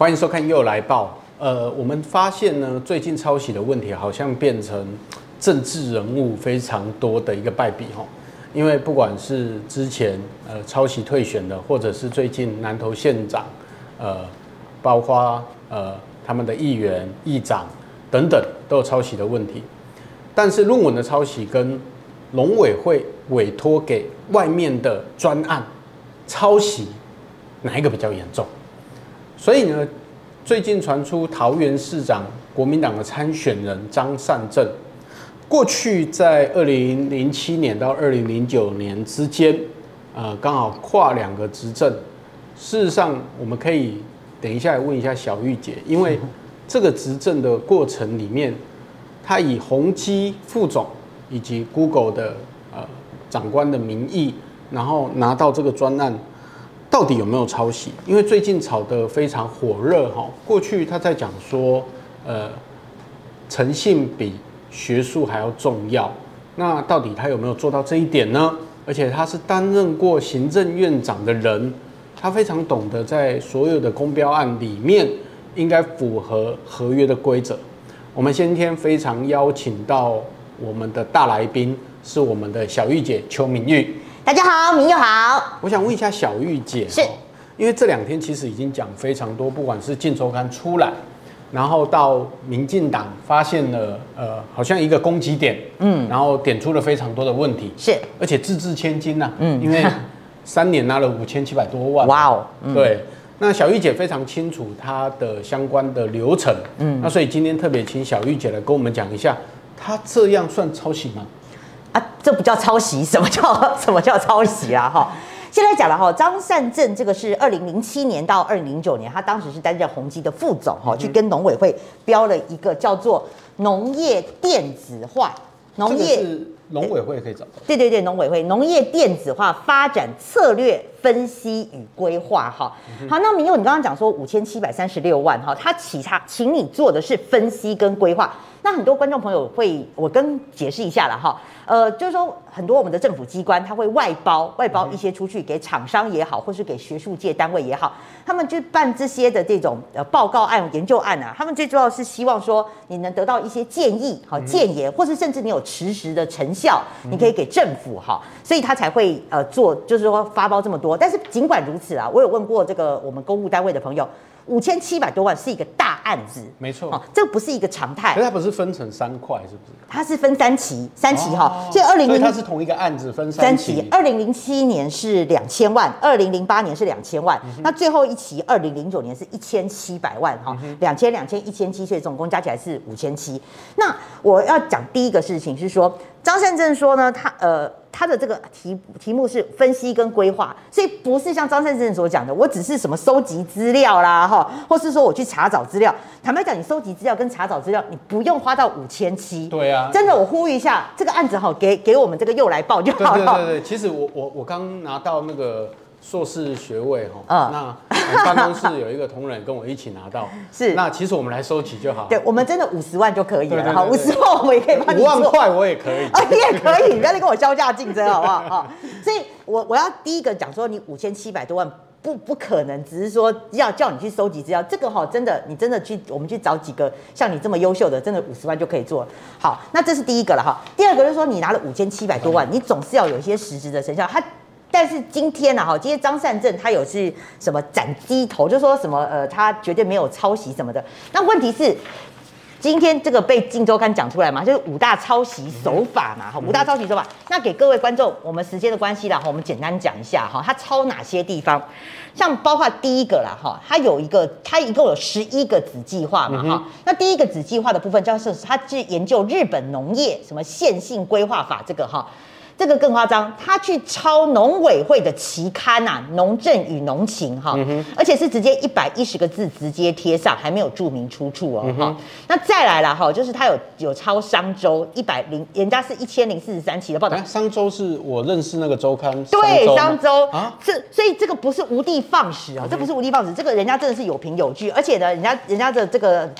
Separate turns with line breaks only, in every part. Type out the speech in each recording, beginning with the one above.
欢迎收看《又来报》。呃，我们发现呢，最近抄袭的问题好像变成政治人物非常多的一个败笔哈。因为不管是之前呃抄袭退选的，或者是最近南投县长，呃，包括呃他们的议员、议长等等，都有抄袭的问题。但是论文的抄袭跟农委会委托给外面的专案抄袭，哪一个比较严重？所以呢，最近传出桃园市长国民党的参选人张善政，过去在二零零七年到二零零九年之间，呃，刚好跨两个执政。事实上，我们可以等一下问一下小玉姐，因为这个执政的过程里面，他以宏基副总以及 Google 的呃长官的名义，然后拿到这个专案。到底有没有抄袭？因为最近炒得非常火热哈。过去他在讲说，呃，诚信比学术还要重要。那到底他有没有做到这一点呢？而且他是担任过行政院长的人，他非常懂得在所有的公标案里面应该符合合约的规则。我们今天非常邀请到我们的大来宾，是我们的小玉姐邱明玉。
大家好，明又好。
我想问一下小玉姐，
是。
因为这两天其实已经讲非常多，不管是《镜周刊》出来，然后到民进党发现了呃，好像一个攻击点，嗯，然后点出了非常多的问题，
是，
而且字字千金呐、啊，嗯，因为 三年拿了五千七百多万，
哇哦，
对，那小玉姐非常清楚她的相关的流程，嗯，那所以今天特别请小玉姐来跟我们讲一下，她这样算抄袭吗？
啊，这不叫抄袭，什么叫什么叫抄袭啊？哈，现在讲了哈，张善政这个是二零零七年到二零零九年，他当时是担任宏基的副总哈，去跟农委会标了一个叫做农业电子化农业
是农委会可以找到，
对对对，农委会农业电子化发展策略分析与规划哈。好，那明佑，你刚刚讲说五千七百三十六万哈，他其他请你做的是分析跟规划。那很多观众朋友会，我跟解释一下了哈，呃，就是说很多我们的政府机关，他会外包外包一些出去给厂商也好，或是给学术界单位也好，他们就办这些的这种呃报告案、研究案啊，他们最重要是希望说你能得到一些建议、好建言，或是甚至你有实时的成效，你可以给政府哈，所以他才会呃做，就是说发包这么多。但是尽管如此啊，我有问过这个我们公务单位的朋友。五千七百多万是一个大案子，
没错，
哦，这不是一个常态。
可是它不是分成三块，是不是？
它是分三期，三期哈、哦。所以二零零，
它是同一个案子分三期。
二零零七年是两千万，二零零八年是两千万，嗯，那最后一期二零零九年是一千七百万哈，两千两千一千七，所以总共加起来是五千七。那我要讲第一个事情是说，张善政说呢，他呃。他的这个题题目是分析跟规划，所以不是像张善生所讲的，我只是什么收集资料啦，哈，或是说我去查找资料。坦白讲，你收集资料跟查找资料，你不用花到五千七。
对啊，
真的，我呼吁一下，这个案子哈，给给我们这个又来报就好了。
对对对对，其实我我我刚拿到那个。硕士学位哈，嗯，那办公室有一个同仁跟我一起拿到，是，那其实我们来收集就好，
对，我们真的五十万就可以了，哈，五十万我们也可以帮你，
五万块我也可以，
啊，你也可以，你不要再跟我削价竞争好不好？哈，所以我我要第一个讲说，你五千七百多万不不可能，只是说要叫你去收集资料，这个哈，真的你真的去，我们去找几个像你这么优秀的，真的五十万就可以做。好，那这是第一个了哈，第二个就是说你拿了五千七百多万，你总是要有一些实质的成效，他。但是今天呢，哈，今天张善政他有是什么斩鸡头，就说什么呃，他绝对没有抄袭什么的。那问题是，今天这个被《镜周刊》讲出来嘛，就是五大抄袭手法嘛，哈，五大抄袭手法。那给各位观众，我们时间的关系啦，哈，我们简单讲一下哈，他抄哪些地方？像包括第一个啦，哈，他有一个，他一共有十一个子计划嘛，哈。那第一个子计划的部分，就是他是研究日本农业什么线性规划法这个哈。这个更夸张，他去抄农委会的期刊呐，《农政与农情》哈，而且是直接一百一十个字直接贴上，还没有注明出处哦哈、嗯。那再来了哈，就是他有有抄商周一百零，人家是一千零四十三期的报道。
商周是我认识那个周刊，
对，商周啊，这所以这个不是无的放矢啊，这不是无的放矢，这个人家真的是有凭有据，而且呢，人家人家的这个。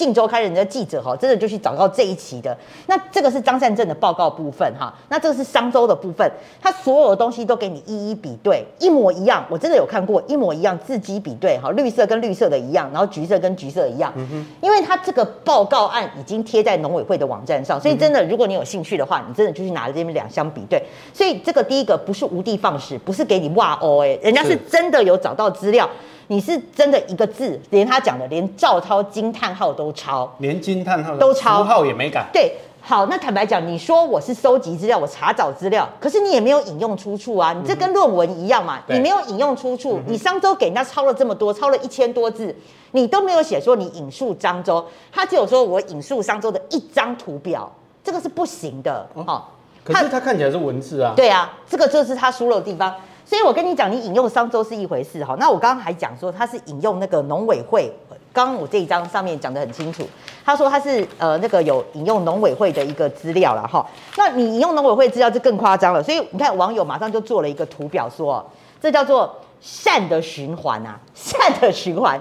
晋周刊人的记者哈，真的就去找到这一期的。那这个是张善政的报告部分。哈，那这个是商周的部分，他所有的东西都给你一一比对，一模一样。我真的有看过一模一样，字迹比对哈，绿色跟绿色的一样，然后橘色跟橘色一样。嗯哼，因为他这个报告案已经贴在农委会的网站上，所以真的，如果你有兴趣的话，你真的就去拿这边两相比对。所以这个第一个不是无的放矢，不是给你挖哦哎，人家是真的有找到资料。你是真的一个字，连他讲的，连赵超惊叹号都抄，
连惊叹号
都抄，
符号也没改。
对，好，那坦白讲，你说我是收集资料，我查找资料，可是你也没有引用出处啊，你这跟论文一样嘛，嗯、你没有引用出处，嗯、你商周给人家抄了这么多，抄了一千多字，你都没有写说你引述商周，他只有说我引述商周的一张图表，这个是不行的，哦，哦
可是他看起来是文字啊，
对啊，这个就是他输入的地方。所以我跟你讲，你引用商周是一回事哈。那我刚刚还讲说他是引用那个农委会，刚刚我这一张上面讲得很清楚，他说他是呃那个有引用农委会的一个资料了哈。那你引用农委会资料就更夸张了。所以你看网友马上就做了一个图表说，说这叫做善的循环啊，善的循环，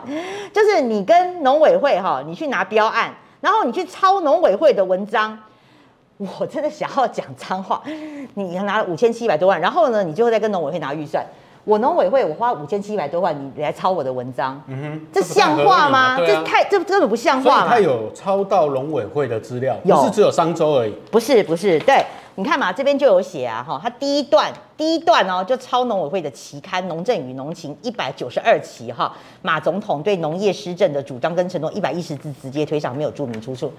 就是你跟农委会哈，你去拿标案，然后你去抄农委会的文章。我真的想要讲脏话，你拿了五千七百多万，然后呢，你就会再跟农委会拿预算。我农委会我花五千七百多万，你来抄我的文章，嗯哼，这像话吗？这，这太这根本不像话。
他有抄到农委会的资料，有不是只有商周而已。
不是不是，对，你看嘛，这边就有写啊，哈，他第一段。第一段哦，就抄农委会的期刊《农政与农情》一百九十二期哈，马总统对农业施政的主张跟承诺一百一十字直接推上，没有注明出处。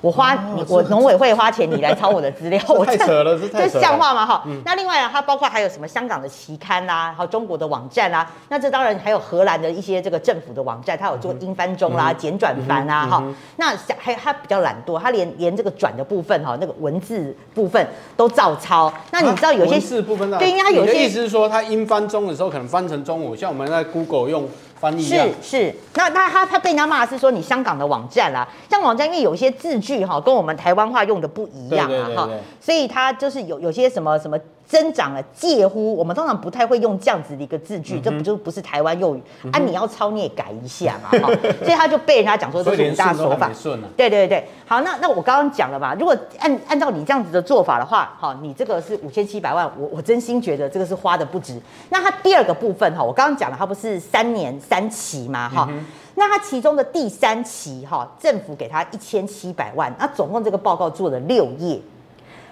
我花、哦、你我农委会花钱，你来抄我的资料，我
太扯了，这太扯，
这像话吗？哈、
嗯，
那另外啊，它包括还有什么香港的期刊啦，还有中国的网站啦，那这当然还有荷兰的一些这个政府的网站，它有做英翻中啦、简转繁啊哈。那还有它比较懒惰，它连连这个转的部分哈，那个文字部分都照抄。那你知道有些
字部分
对，因为它有些
意思是说，它英翻中的时候可能翻成中文，像我们在 Google 用翻译一样。
是是，那那他他被人家骂的是说你香港的网站啦，像网站因为有一些字句哈，跟我们台湾话用的不一样啊哈，所以它就是有有些什么什么。增长了，介乎我们通常不太会用这样子的一个字句，嗯、这不就不是台湾用语、嗯、啊？你要抄你也改一下嘛，哈，所以他就被人家讲说这是五大手法。对对对，好，那那我刚刚讲了嘛，如果按按照你这样子的做法的话，哈，你这个是五千七百万，我我真心觉得这个是花的不值。那它第二个部分哈，我刚刚讲了，它不是三年三期嘛，哈、嗯，那它其中的第三期哈，政府给他一千七百万，那总共这个报告做了六页。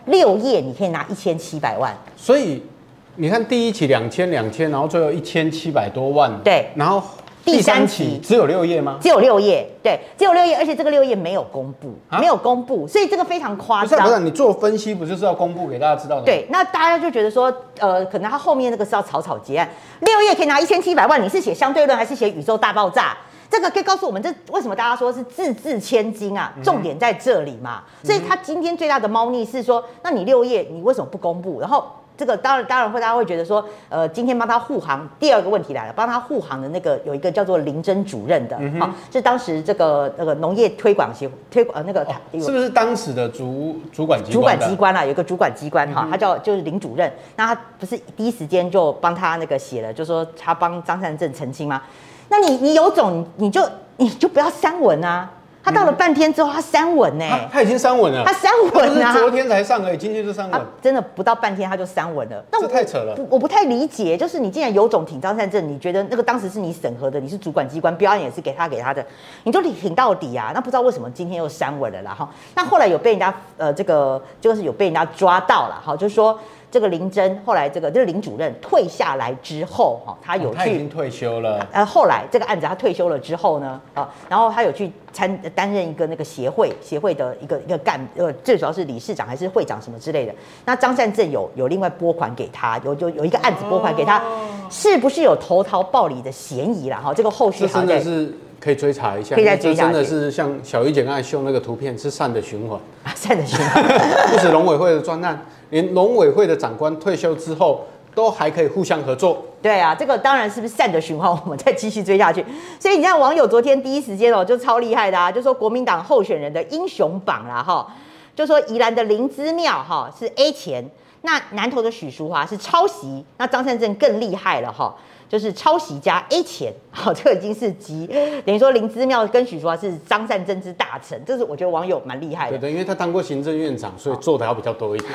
六页你可以拿一千七百万，
所以你看第一期两千两千，然后最后一千七百多万，
对，
然后第三期只有六页吗？
只有六页，对，只有六页，而且这个六页没有公布，啊、没有公布，所以这个非常夸张。不是，
不是，你做分析不就是要公布给大家知道的？
对，那大家就觉得说，呃，可能他后面那个是要草草结案，六页可以拿一千七百万，你是写相对论还是写宇宙大爆炸？这个可以告诉我们，这为什么大家说是字字千金啊？重点在这里嘛。嗯、所以他今天最大的猫腻是说，那你六页你为什么不公布？然后这个当然当然会大家会觉得说，呃，今天帮他护航。第二个问题来了，帮他护航的那个有一个叫做林真主任的，好、是当时这个那个农业推广协推广呃那个、哦、
是不是当时的主主管机关？
主管机关啊，有一个主管机关哈，他叫就是林主任。那他不是第一时间就帮他那个写了，就说他帮张善政澄清吗？那你你有种你就你就不要删文啊！他到了半天之后，他删文呢、欸？
他已经删文了。
他删文啊！
昨天才上而已，今天就删文。
真的不到半天他就删文了。
那这太扯了。
我不太理解，就是你既然有种挺张善政，你觉得那个当时是你审核的，你是主管机关，标案也是给他给他的，你就挺到底啊！那不知道为什么今天又删文了啦？哈，那后来有被人家呃这个就是有被人家抓到了哈，就是说。这个林真后来这个就是林主任退下来之后，哈，他有去，他
已经退休了。
呃，后来这个案子他退休了之后呢，啊，然后他有去参担任一个那个协会协会的一个一个干呃，最主要是理事长还是会长什么之类的。那张善政有有另外拨款给他，有就有一个案子拨款给他，是不是有投桃报李的嫌疑啦？哈，这个后续
真的是可以追查一下，
可以再追查。
真的是像小玉姐刚才秀那个图片，是善的循环，
善的循环，
不是农委会的专案。连农委会的长官退休之后，都还可以互相合作。
对啊，这个当然是不是善的循环？我们再继续追下去。所以你看，网友昨天第一时间哦，就超厉害的啊，就说国民党候选人的英雄榜啦，哈，就说宜兰的林姿妙哈是 A 钱，那南投的许淑华是抄袭，那张善政更厉害了哈。就是抄袭加 A 钱，好，这个已经是集等于说林之妙跟许淑华是张善政之大成，这是我觉得网友蛮厉害的。
对对，因为他当过行政院长，所以做的要比较多一点。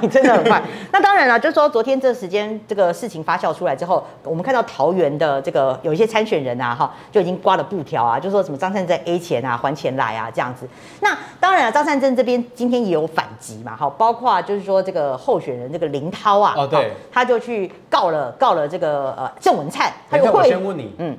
你真的很快。那当然了，就是说昨天这时间这个事情发酵出来之后，我们看到桃园的这个有一些参选人啊，哈，就已经挂了布条啊，就说什么张善政 A 钱啊，还钱来啊这样子。那当然了，张善政这边今天也有反击嘛，哈，包括就是说这个候选人这个林涛啊，
哦对，
他就去告了告了这个呃郑文灿。他有会
我先问你，嗯，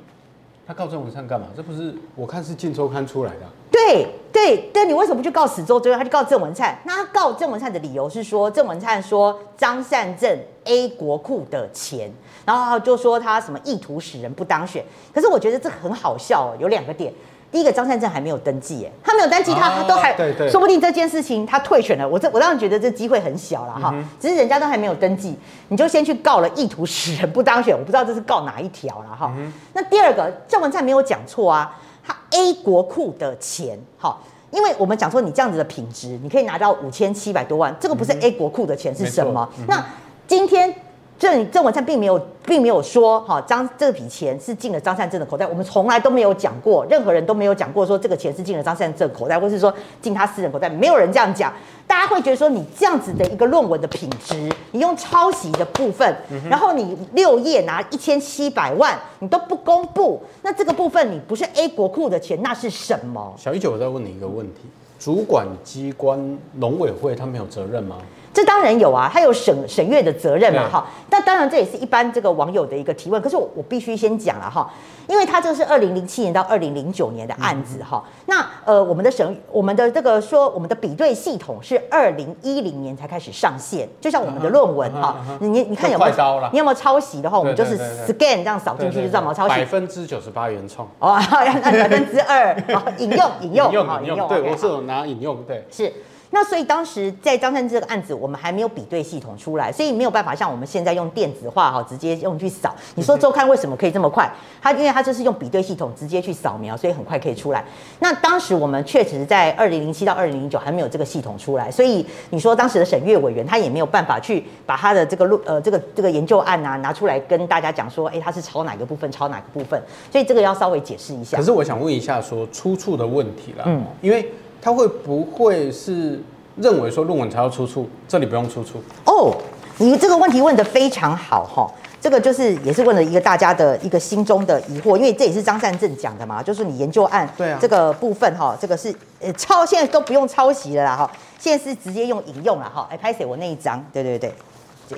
他告郑文灿干嘛？这不是我看是《镜周刊》出来的。
对对但，你为什么不去告史州？最后他就告郑文灿。那他告郑文灿的理由是说，郑文灿说张善政 A 国库的钱，然后就说他什么意图使人不当选。可是我觉得这很好笑哦，有两个点。第一个，张善政还没有登记，哎，他没有登记，他他都还，
对对，
说不定这件事情他退选了。我这我当然觉得这机会很小了哈，只是人家都还没有登记，你就先去告了意图使人不当选，我不知道这是告哪一条了哈。那第二个，郑文灿没有讲错啊，他 A 国库的钱，哈，因为我们讲说你这样子的品质，你可以拿到五千七百多万，这个不是 A 国库的钱是什么？那今天。郑郑文灿并没有，并没有说哈张这笔钱是进了张善政的口袋，我们从来都没有讲过，任何人都没有讲过说这个钱是进了张善政口袋，或是说进他私人口袋，没有人这样讲。大家会觉得说你这样子的一个论文的品质，你用抄袭的部分，然后你六页拿一千七百万，你都不公布，那这个部分你不是 A 国库的钱，那是什么？
小一九，我再问你一个问题：主管机关农委会他没有责任吗？
这当然有啊，他有审审阅的责任嘛，哈。那当然这也是一般这个网友的一个提问。可是我我必须先讲了哈，因为他这个是二零零七年到二零零九年的案子哈。嗯、那呃，我们的审我们的这个说我们的比对系统是二零一零年才开始上线，就像我们的论文哈，你你看有没有你有没有抄袭的话，我们就是 scan 这样扫进去就知道有没有抄袭。
百分之九十八原创
哦，那百分之二引用引用
引用，对我是有拿引用对
是。那所以当时在张善政这个案子，我们还没有比对系统出来，所以没有办法像我们现在用电子化哈，直接用去扫。你说周刊为什么可以这么快？它因为它就是用比对系统直接去扫描，所以很快可以出来。那当时我们确实在二零零七到二零零九还没有这个系统出来，所以你说当时的审阅委员他也没有办法去把他的这个录呃这个这个研究案啊拿出来跟大家讲说，哎，他是抄哪个部分，抄哪个部分，所以这个要稍微解释一下。
可是我想问一下说出处的问题了，嗯，因为。他会不会是认为说论文才要出处，这里不用出处？
哦，你这个问题问得非常好哈，这个就是也是问了一个大家的一个心中的疑惑，因为这也是张善政讲的嘛，就是你研究案对啊。这个部分哈，这个是呃抄，现在都不用抄袭了啦哈，现在是直接用引用了哈，哎拍谢我那一张，对对对，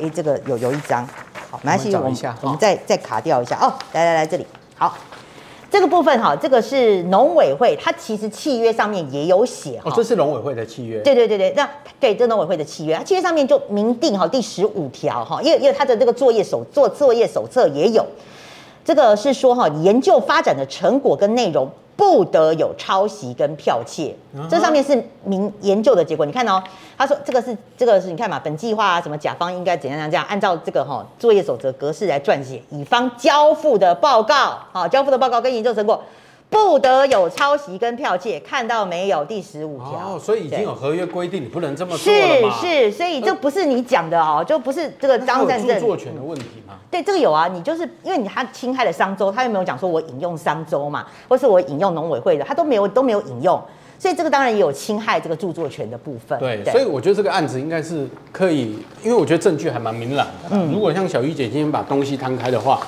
哎这个有有一张，好，没关系，我们我们再再卡掉一下。哦，来来来这里。好。这个部分哈，这个是农委会，它其实契约上面也有写哈。
哦，这是农委会的契约。
对对对对，那对这农委会的契约，它契约上面就明定哈第十五条哈，因为因为它的这个作业手作作业手册也有，这个是说哈研究发展的成果跟内容。不得有抄袭跟剽窃，这上面是明研究的结果。你看哦，他说这个是这个是你看嘛，本计划啊，什么甲方应该怎样怎样按照这个哈作业守则格式来撰写，乙方交付的报告，好，交付的报告跟研究成果。不得有抄袭跟剽窃，看到没有？第十五条。
哦，所以已经有合约规定，你不能这么做了？
是是，所以这不是你讲的哦，就不是这个张善政
著作权的问题吗？
对，这个有啊，你就是因为你他侵害了商周，他又没有讲说我引用商周嘛，或是我引用农委会的，他都没有都没有引用，所以这个当然也有侵害这个著作权的部分。
对，对所以我觉得这个案子应该是可以，因为我觉得证据还蛮明朗的。嗯，如果像小玉姐今天把东西摊开的话。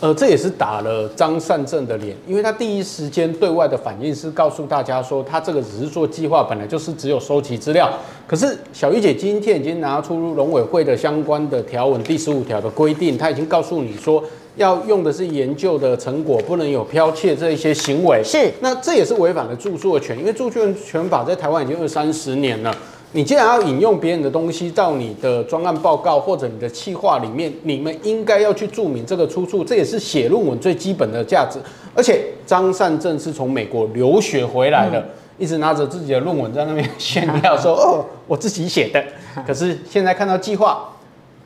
呃，这也是打了张善政的脸，因为他第一时间对外的反应是告诉大家说，他这个只是做计划，本来就是只有收集资料。可是小玉姐今天已经拿出农委会的相关的条文第十五条的规定，他已经告诉你说，要用的是研究的成果，不能有剽窃这一些行为。
是，
那这也是违反了著作权，因为著作权法在台湾已经二三十年了。你既然要引用别人的东西到你的专案报告或者你的企划里面，你们应该要去注明这个出处，这也是写论文最基本的价值。而且张善正是从美国留学回来的，一直拿着自己的论文在那边炫耀说：“哦，我自己写的。”可是现在看到计划，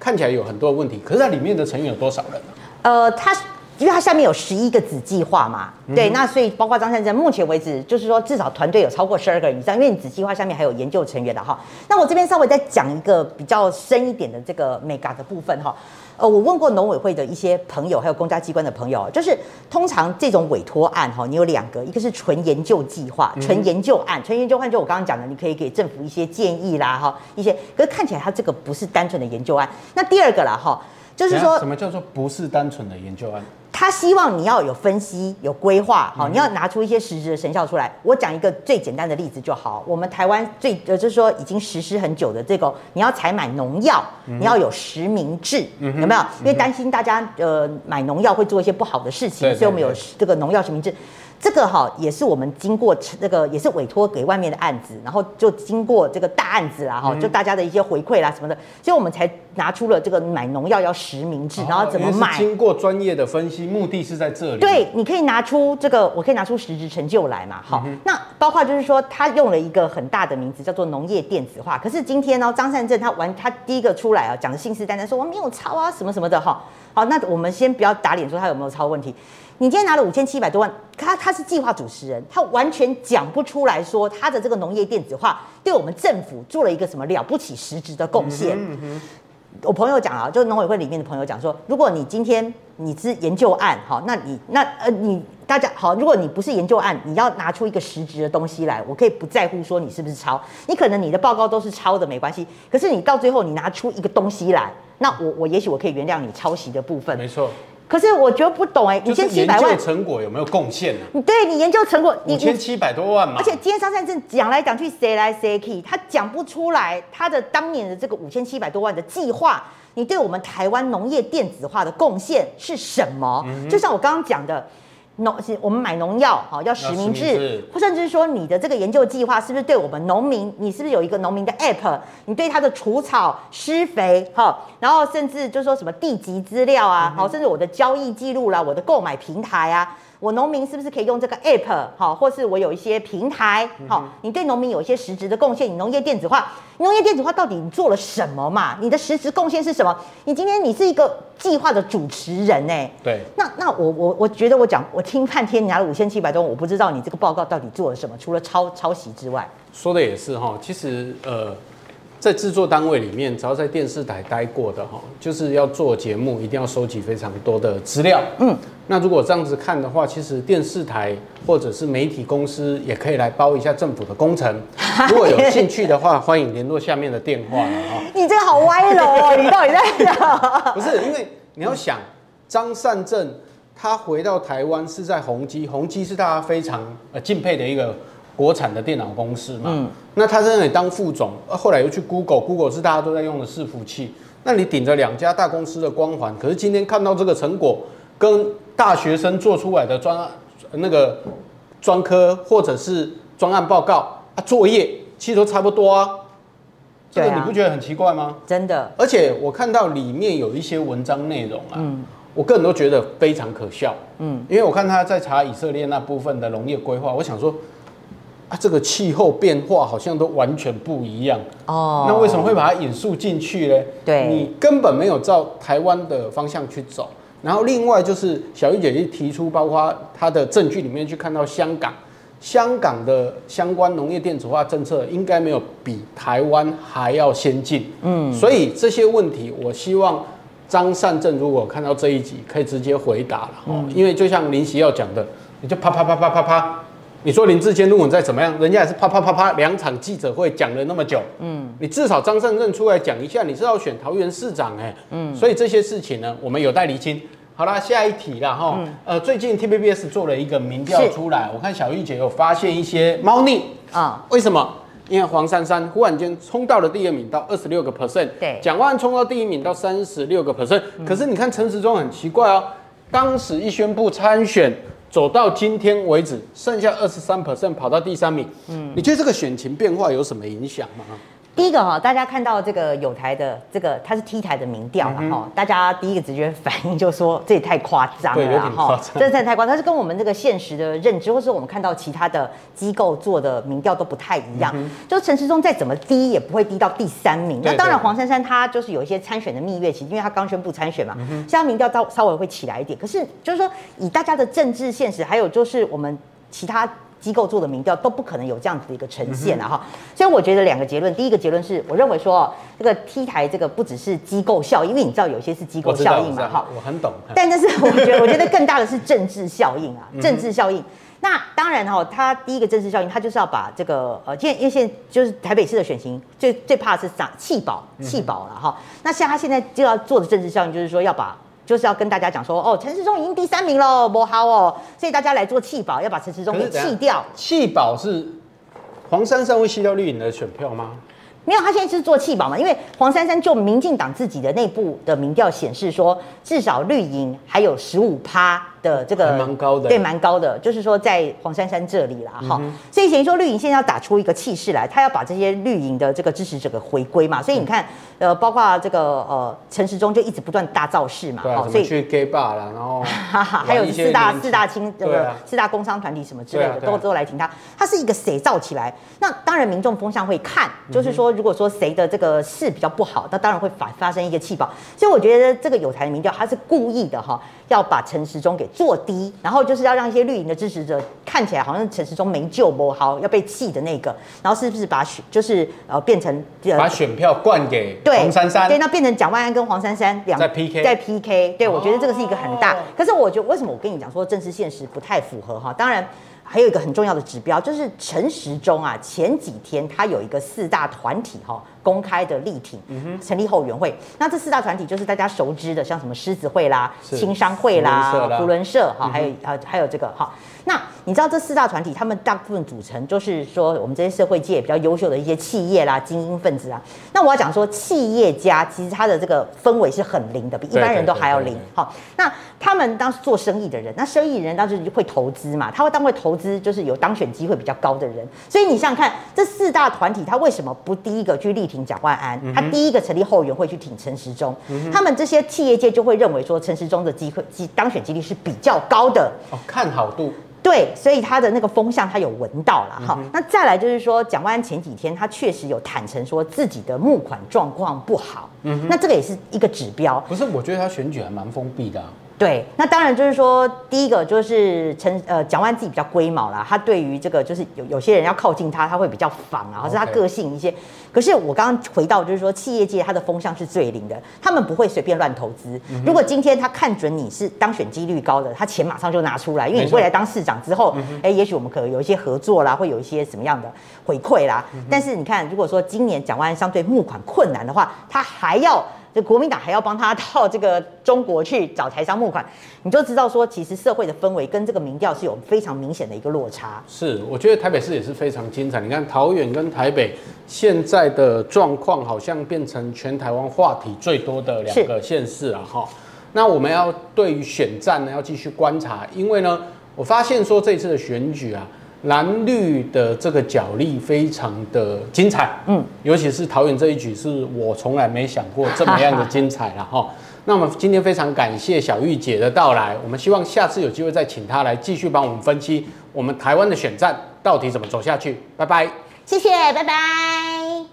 看起来有很多问题。可是它里面的成员有多少人呢？
呃，他。因为它下面有十一个子计划嘛，对，那所以包括张善政，目前为止就是说至少团队有超过十二个人以上，因为你子计划下面还有研究成员的哈。那我这边稍微再讲一个比较深一点的这个 mega 的部分哈。呃，我问过农委会的一些朋友，还有公家机关的朋友，就是通常这种委托案哈，你有两个，一个是纯研究计划，纯研究案，纯研究案就我刚刚讲的，你可以给政府一些建议啦哈，一些，可是看起来它这个不是单纯的研究案。那第二个啦哈，就是说
什么叫做不是单纯的研究案？
他希望你要有分析、有规划，好，你要拿出一些实质的成效出来。我讲一个最简单的例子就好。我们台湾最呃，就是说已经实施很久的这个，你要采买农药，你要有实名制，有没有？因为担心大家呃买农药会做一些不好的事情，所以我们有这个农药实名制。这个哈也是我们经过这个也是委托给外面的案子，然后就经过这个大案子啦哈，就大家的一些回馈啦什么的，所以我们才拿出了这个买农药要实名制，然后怎么买？
经过专业的分析，目的是在这里。
对，你可以拿出这个，我可以拿出实质成就来嘛。好，那包括就是说，他用了一个很大的名字叫做农业电子化，可是今天呢，张善政他完他第一个出来啊，讲的信誓旦旦说我没有抄啊什么什么的哈。好，那我们先不要打脸说他有没有抄问题。你今天拿了五千七百多万，他他是计划主持人，他完全讲不出来说他的这个农业电子化对我们政府做了一个什么了不起实质的贡献。嗯嗯、我朋友讲啊，就农委会里面的朋友讲说，如果你今天你是研究案，好，那你那呃你大家好，如果你不是研究案，你要拿出一个实质的东西来，我可以不在乎说你是不是抄，你可能你的报告都是抄的没关系，可是你到最后你拿出一个东西来，那我我也许我可以原谅你抄袭的部分。
没错。
可是我觉得不懂哎、欸，五千七百万
成果有没有贡献呢？
你对你研究成果，
五千七百多万嘛。
而且今天张善政讲来讲去，谁来谁去，他讲不出来他的当年的这个五千七百多万的计划，你对我们台湾农业电子化的贡献是什么？嗯、就像我刚刚讲的。农是我们买农药，好要实名制，或甚至说你的这个研究计划是不是对我们农民，你是不是有一个农民的 app，你对它的除草、施肥，哈，然后甚至就说什么地籍资料啊，好，甚至我的交易记录啦，我的购买平台啊。我农民是不是可以用这个 app 好，或是我有一些平台好？你对农民有一些实质的贡献，你农业电子化，农业电子化到底你做了什么嘛？你的实质贡献是什么？你今天你是一个计划的主持人哎、欸，
对，
那那我我我觉得我讲我听半天，你拿了五千七百多万，我不知道你这个报告到底做了什么，除了抄抄袭之外，
说的也是哈，其实呃。在制作单位里面，只要在电视台待过的哈，就是要做节目，一定要收集非常多的资料。嗯，那如果这样子看的话，其实电视台或者是媒体公司也可以来包一下政府的工程。如果有兴趣的话，欢迎联络下面的电话了哈。
你这个好歪楼哦，你到底在哪？
不是，因为你要想张善政他回到台湾是在宏基，宏基是大家非常呃敬佩的一个。国产的电脑公司嘛，嗯，那他在那里当副总，后来又去 Google，Google 是大家都在用的伺服器。那你顶着两家大公司的光环，可是今天看到这个成果，跟大学生做出来的专案那个专科或者是专案报告啊作业，其实都差不多啊。这个你不觉得很奇怪吗？
真的。
而且我看到里面有一些文章内容啊，嗯，我个人都觉得非常可笑，嗯，因为我看他在查以色列那部分的农业规划，我想说。啊，这个气候变化好像都完全不一样哦。那为什么会把它引述进去呢？
对，
你根本没有照台湾的方向去走。然后另外就是小玉姐姐提出，包括她的证据里面去看到香港，香港的相关农业电子化政策应该没有比台湾还要先进。嗯，所以这些问题，我希望张善政如果看到这一集，可以直接回答了。嗯，因为就像林夕要讲的，你就啪啪啪啪啪啪。你说林志坚如果再怎么样，人家也是啪啪啪啪两场记者会讲了那么久，嗯，你至少张善政出来讲一下，你是要选桃园市长哎，嗯，所以这些事情呢，我们有待厘清。好啦，下一题了哈，嗯、呃，最近 TVBS 做了一个民调出来，我看小玉姐有发现一些猫腻。啊，为什么？因为黄珊珊忽然间冲到了第二名，到二十六个 percent，对，蒋万冲到第一名到三十六个 percent，可是你看陈时中很奇怪哦，当时一宣布参选。走到今天为止，剩下二十三 percent 跑到第三名。嗯，你觉得这个选情变化有什么影响吗？
第一个哈，大家看到这个友台的这个，它是 T 台的民调了哈，嗯、大家第一个直觉反应就是说，这也太夸张了哈，真的太夸张，它是跟我们这个现实的认知，或是我们看到其他的机构做的民调都不太一样。就陈时中再怎么低，也不会低到第三名。那当然，黄珊珊她就是有一些参选的蜜月期，因为她刚宣布参选嘛，现在、嗯、哼民调稍稍微会起来一点。可是就是说，以大家的政治现实，还有就是我们其他。机构做的民调都不可能有这样子的一个呈现了哈。所以我觉得两个结论，第一个结论是我认为说这个 T 台这个不只是机构效应，因为你知道有些是机构效应嘛哈。
我很懂。
但但是我觉得我觉得更大的是政治效应啊，政治效应。那当然哈，他第一个政治效应，他就是要把这个呃，现因为现在就是台北市的选情最最怕的是涨弃保弃保了哈。那像他现在就要做的政治效应，就是说要把就是要跟大家讲说，哦，陈时中已经第三名了，不好哦，所以大家来做弃保，要把陈时中给弃掉。
弃保是黄珊珊会吸掉绿营的选票吗？
没有，他现在是做弃保嘛，因为黄珊珊就民进党自己的内部的民调显示说，至少绿营还有十五趴。的这个
蛮高的，
对，蛮高的，就是说在黄珊珊这里啦，哈、嗯，所以等于说绿营现在要打出一个气势来，他要把这些绿营的这个支持者给回归嘛，所以你看，嗯、呃，包括这个呃陈时中就一直不断大造势嘛，
好、啊，所以去 gay bar 啦，然后
还有四大四大青这个四大工商团体什么之类的，都都来挺他，他是一个谁造起来？那当然民众风向会看，就是说如果说谁的这个势比较不好，那当然会发发生一个气爆，所以我觉得这个有台的民调他是故意的哈，要把陈时中给做低，然后就是要让一些绿营的支持者看起来好像陈时中没救不好，要被气的那个，然后是不是把选就是呃变成
把选票灌给黄珊珊？
对，那变成蒋万安跟黄珊珊两
在 PK，
在 PK。对，我觉得这个是一个很大。可是我觉得为什么我跟你讲说政治现实不太符合哈？当然。还有一个很重要的指标，就是陈时中啊，前几天他有一个四大团体哈公开的力挺，成立后援会。那这四大团体就是大家熟知的，像什么狮子会啦、青商会啦、福伦社哈，还有呃还有这个哈。那你知道这四大团体，他们大部分组成就是说我们这些社会界比较优秀的一些企业啦、精英分子啊。那我要讲说，企业家其实他的这个氛围是很灵的，比一般人都还要灵。好，那他们当时做生意的人，那生意人当时就会投资嘛，他会当会投资，就是有当选机会比较高的人。所以你想想看，这四大团体他为什么不第一个去力挺蒋万安？他第一个成立后援会去挺陈时中？他们这些企业界就会认为说，陈时中的机会、机当选几率是比较高的。
哦，看好度。
对，所以他的那个风向他有闻到了哈。那再来就是说，蒋万安前几天他确实有坦诚说自己的募款状况不好，嗯哼，那这个也是一个指标。
不是，我觉得他选举还蛮封闭的啊。
对，那当然就是说，第一个就是陈呃蒋万安自己比较龟毛啦，他对于这个就是有有些人要靠近他，他会比较防啊，或是他个性一些。可是我刚刚回到就是说，企业界他的风向是最灵的，他们不会随便乱投资。嗯、如果今天他看准你是当选几率高的，他钱马上就拿出来，因为你未来当市长之后，哎、嗯，也许我们可能有一些合作啦，会有一些什么样的回馈啦。嗯、但是你看，如果说今年蒋万安相对募款困难的话，他还要。这国民党还要帮他到这个中国去找台商募款，你就知道说，其实社会的氛围跟这个民调是有非常明显的一个落差。
是，我觉得台北市也是非常精彩。你看桃园跟台北现在的状况，好像变成全台湾话题最多的两个县市了哈。那我们要对于选战呢，要继续观察，因为呢，我发现说这次的选举啊。蓝绿的这个角力非常的精彩，嗯，尤其是桃园这一局，是我从来没想过这么样的精彩了哈。那我们今天非常感谢小玉姐的到来，我们希望下次有机会再请她来继续帮我们分析我们台湾的选战到底怎么走下去。拜拜，
谢谢，拜拜。